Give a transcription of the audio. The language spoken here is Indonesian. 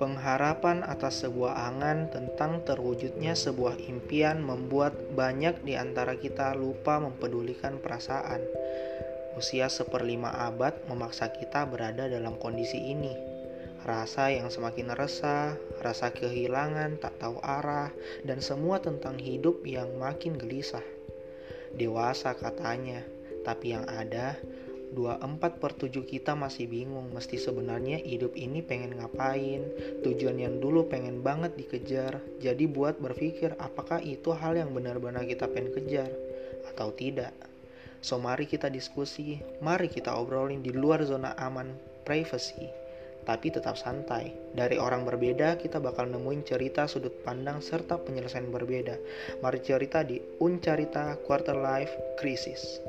Pengharapan atas sebuah angan tentang terwujudnya sebuah impian membuat banyak di antara kita lupa mempedulikan perasaan. Usia seperlima abad memaksa kita berada dalam kondisi ini. Rasa yang semakin resah, rasa kehilangan, tak tahu arah, dan semua tentang hidup yang makin gelisah. Dewasa katanya, tapi yang ada 24 per 7 kita masih bingung mesti sebenarnya hidup ini pengen ngapain tujuan yang dulu pengen banget dikejar jadi buat berpikir apakah itu hal yang benar-benar kita pengen kejar atau tidak so mari kita diskusi mari kita obrolin di luar zona aman privacy tapi tetap santai. Dari orang berbeda, kita bakal nemuin cerita sudut pandang serta penyelesaian berbeda. Mari cerita di Uncarita Quarter Life Crisis.